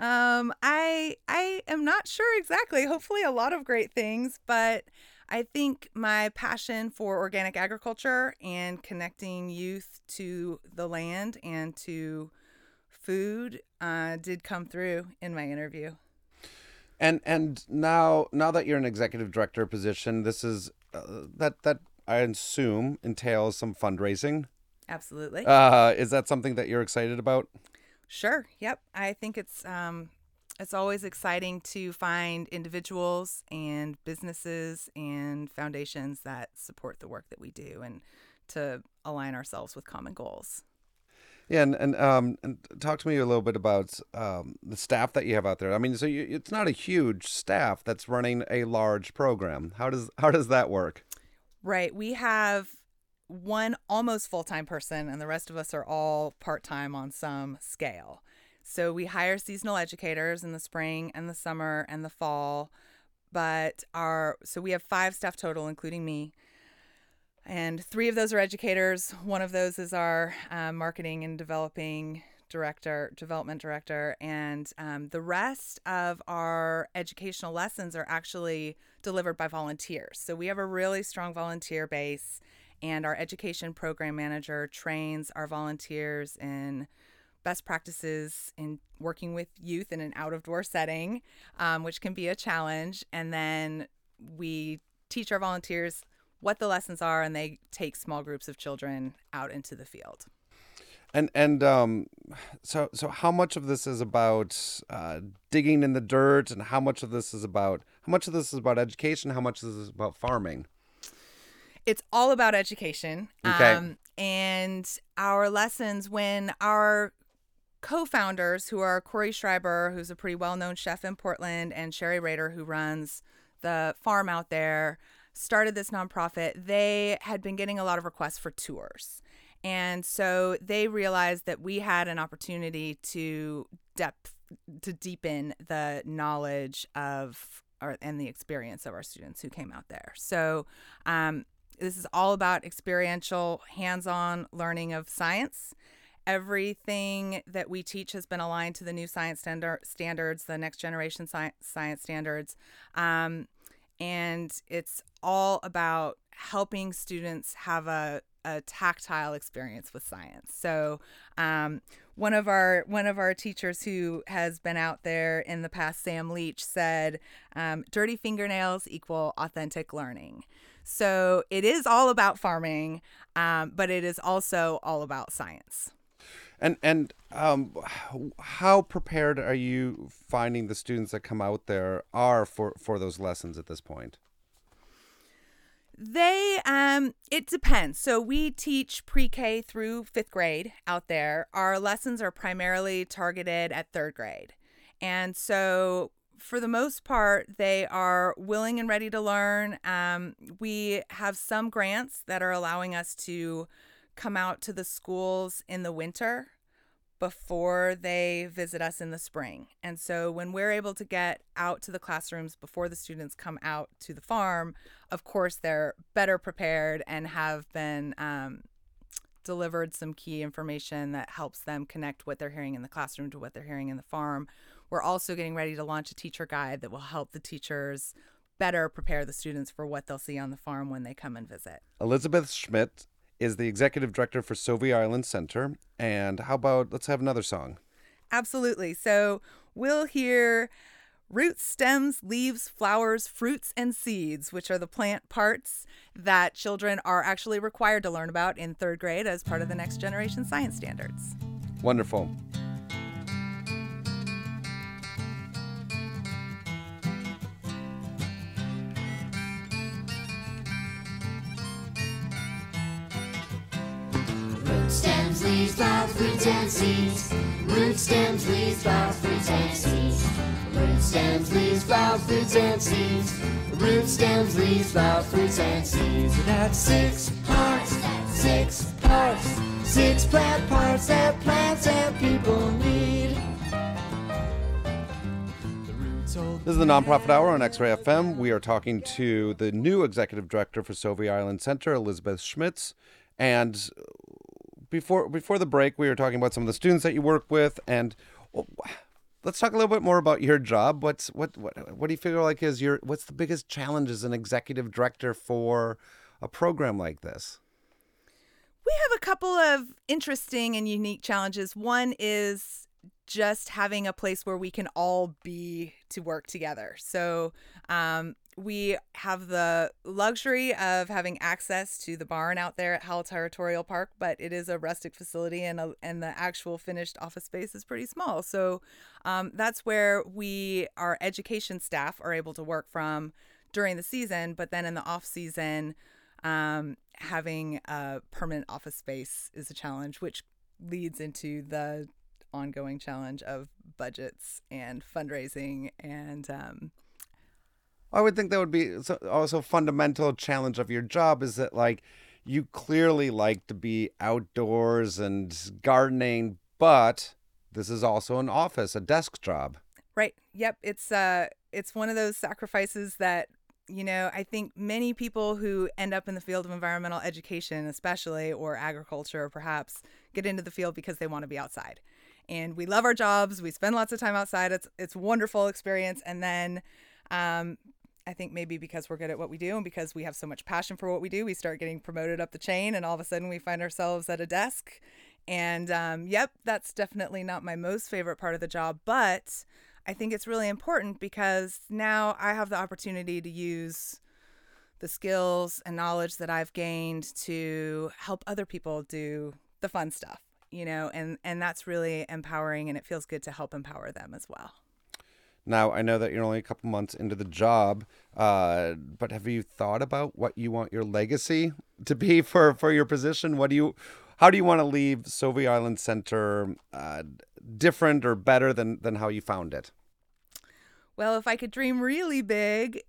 um, I I am not sure exactly. Hopefully, a lot of great things, but I think my passion for organic agriculture and connecting youth to the land and to food uh, did come through in my interview. And and now now that you're an executive director position, this is uh, that that I assume entails some fundraising. Absolutely. Uh, is that something that you're excited about? Sure. Yep. I think it's um, it's always exciting to find individuals and businesses and foundations that support the work that we do and to align ourselves with common goals. Yeah, and and um, and talk to me a little bit about um, the staff that you have out there. I mean, so you, it's not a huge staff that's running a large program. How does how does that work? Right. We have one almost full time person, and the rest of us are all part time on some scale. So we hire seasonal educators in the spring and the summer and the fall. But our so we have five staff total, including me. And three of those are educators. One of those is our uh, marketing and developing director, development director, and um, the rest of our educational lessons are actually delivered by volunteers. So we have a really strong volunteer base, and our education program manager trains our volunteers in best practices in working with youth in an out of door setting, um, which can be a challenge. And then we teach our volunteers what the lessons are, and they take small groups of children out into the field. And and um, so so how much of this is about uh, digging in the dirt, and how much of this is about how much of this is about education, how much of this is about farming? It's all about education. Okay. Um, and our lessons when our co-founders, who are Cory Schreiber, who's a pretty well-known chef in Portland, and Sherry Rader, who runs the farm out there, started this nonprofit. They had been getting a lot of requests for tours. And so they realized that we had an opportunity to depth to deepen the knowledge of our, and the experience of our students who came out there. So um, this is all about experiential, hands-on learning of science. Everything that we teach has been aligned to the new science standard, standards, the next generation science, science standards. Um, and it's all about helping students have a a tactile experience with science. So, um, one of our one of our teachers who has been out there in the past, Sam Leach, said, um, "Dirty fingernails equal authentic learning." So it is all about farming, um, but it is also all about science. And and um, how prepared are you finding the students that come out there are for for those lessons at this point? They um it depends. So we teach pre-K through 5th grade out there. Our lessons are primarily targeted at 3rd grade. And so for the most part, they are willing and ready to learn. Um, we have some grants that are allowing us to come out to the schools in the winter before they visit us in the spring. And so when we're able to get out to the classrooms before the students come out to the farm, of course, they're better prepared and have been um, delivered some key information that helps them connect what they're hearing in the classroom to what they're hearing in the farm. We're also getting ready to launch a teacher guide that will help the teachers better prepare the students for what they'll see on the farm when they come and visit. Elizabeth Schmitz is the executive director for Sauvie Island Center. And how about let's have another song? Absolutely. So we'll hear roots, stems, leaves, flowers, fruits, and seeds, which are the plant parts that children are actually required to learn about in third grade as part of the next generation science standards. Wonderful. Leaves, flowers, fruits, and seeds. Root stems, leaves, flowers, fruits, and seeds. Root stems, leaves, flowers, fruits, and seeds. Root stems, leaves, flowers, fruits, and seeds. Had six parts, six parts, six plant parts that plants and people need. This is the Nonprofit Hour on X Ray FM. We are talking to the new executive director for Sauvie Island Center, Elizabeth Schmitz. And before before the break, we were talking about some of the students that you work with, and well, let's talk a little bit more about your job. What's what what what do you feel like is your what's the biggest challenge as an executive director for a program like this? We have a couple of interesting and unique challenges. One is just having a place where we can all be to work together. So, um, we have the luxury of having access to the barn out there at Howell Territorial Park, but it is a rustic facility and a, and the actual finished office space is pretty small. So um, that's where we our education staff are able to work from during the season, but then in the off season, um, having a permanent office space is a challenge, which leads into the ongoing challenge of budgets and fundraising and um, I would think that would be so- also a fundamental challenge of your job is that like you clearly like to be outdoors and gardening, but this is also an office, a desk job. Right. Yep. It's uh it's one of those sacrifices that you know, I think many people who end up in the field of environmental education, especially or agriculture perhaps, get into the field because they want to be outside. And we love our jobs. We spend lots of time outside. It's it's wonderful experience. And then um, I think maybe because we're good at what we do and because we have so much passion for what we do, we start getting promoted up the chain, and all of a sudden we find ourselves at a desk. And um, yep, that's definitely not my most favorite part of the job, but I think it's really important because now I have the opportunity to use the skills and knowledge that I've gained to help other people do the fun stuff, you know, and and that's really empowering and it feels good to help empower them as well. Now, I know that you're only a couple months into the job, uh, but have you thought about what you want your legacy to be for, for your position? What do you, how do you want to leave Sauvie Island Center uh, different or better than, than how you found it? Well, if I could dream really big,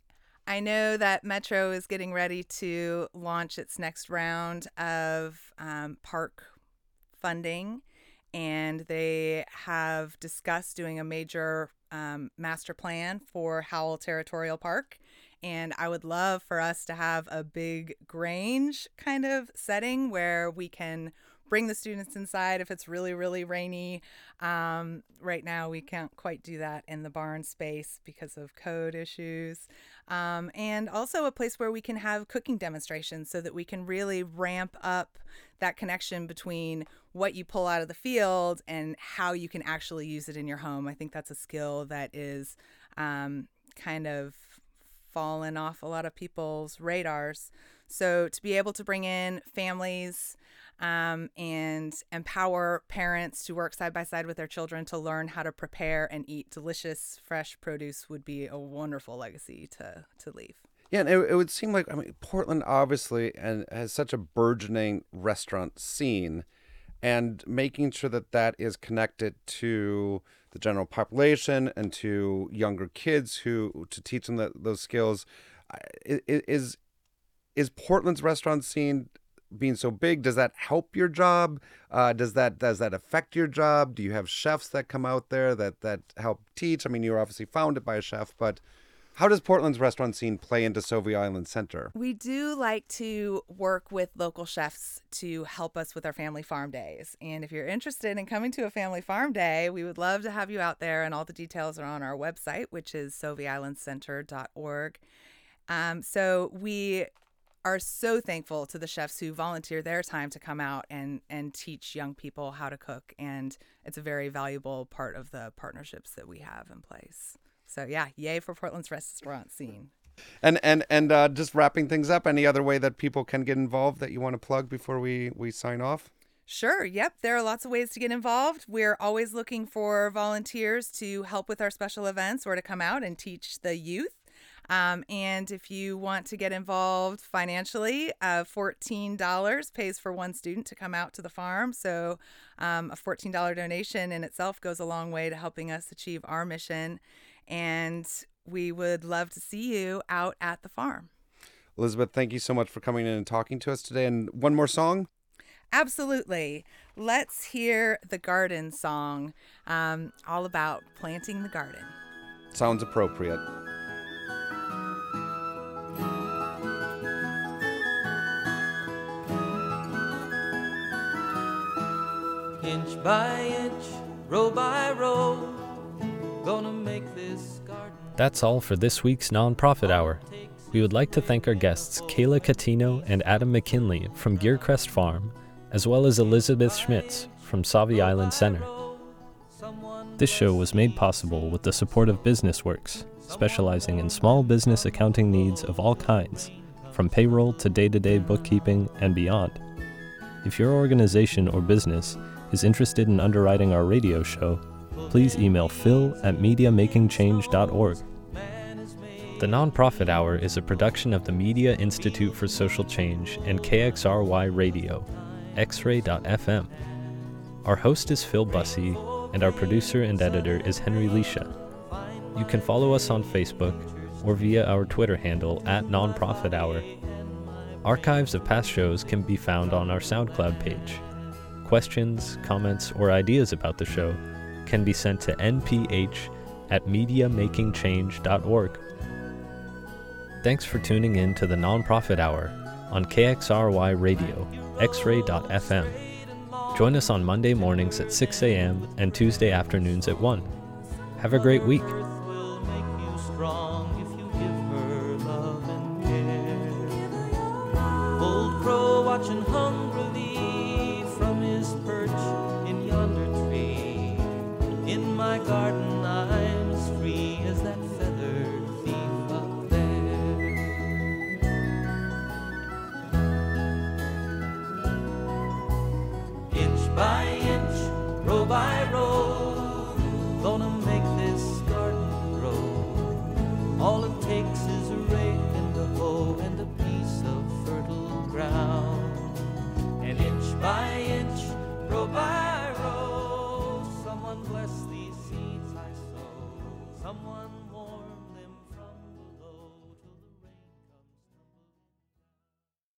I know that Metro is getting ready to launch its next round of um, park funding, and they have discussed doing a major um, master plan for Howell Territorial Park. And I would love for us to have a big Grange kind of setting where we can bring the students inside if it's really, really rainy. Um, right now, we can't quite do that in the barn space because of code issues. Um, and also a place where we can have cooking demonstrations so that we can really ramp up that connection between what you pull out of the field and how you can actually use it in your home. I think that's a skill that is um, kind of fallen off a lot of people's radars. So to be able to bring in families um, and empower parents to work side by side with their children to learn how to prepare and eat delicious fresh produce would be a wonderful legacy to to leave. Yeah, and it, it would seem like I mean Portland obviously and has such a burgeoning restaurant scene, and making sure that that is connected to the general population and to younger kids who to teach them that, those skills. Is is Portland's restaurant scene being so big does that help your job? Uh, does that does that affect your job? Do you have chefs that come out there that that help teach? I mean you're obviously founded by a chef but how does portland's restaurant scene play into Sauvie island center We do like to work with local chefs to help us with our family farm days. And if you're interested in coming to a family farm day, we would love to have you out there. And all the details are on our website, which is sauvieislandcenter.org. Um, so we are so thankful to the chefs who volunteer their time to come out and, and teach young people how to cook. And it's a very valuable part of the partnerships that we have in place. So, yeah, yay for Portland's restaurant scene. and and and uh, just wrapping things up any other way that people can get involved that you want to plug before we we sign off Sure. Yep. There are lots of ways to get involved. We're always looking for volunteers to help with our special events or to come out and teach the youth. Um, and if you want to get involved financially, uh, $14 pays for one student to come out to the farm. So um, a $14 donation in itself goes a long way to helping us achieve our mission. And we would love to see you out at the farm. elizabeth thank you so much for coming in and talking to us today and one more song Absolutely. Let's hear the garden song, um, all about planting the garden. sounds appropriate Inch by inch, row by row, That's all for this week's Nonprofit Hour. We would like to thank our guests Kayla Catino and Adam McKinley from Geercrest Farm, as well as Elizabeth Schmitz from Sauvie Island Center. This show was made possible with the support of BusinessWorks, specializing in small business accounting needs of all kinds, from payroll to day to day bookkeeping and beyond. If your organization or business is interested in underwriting our radio show, please email phil at mediamakingchange.org. The Nonprofit Hour is a production of the Media Institute for Social Change and KXRY Radio, xray.fm. Our host is Phil Busse, and our producer and editor is Henry Leisha. You can follow us on Facebook or via our Twitter handle at Nonprofit Hour. Archives of past shows can be found on our SoundCloud page. Questions, comments, or ideas about the show can be sent to nph at mediamakingchange.org. Thanks for tuning in to the Nonprofit Hour on KXRY Radio, xray.fm. Join us on Monday mornings at 6 a.m. and Tuesday afternoons at 1. Have a great week.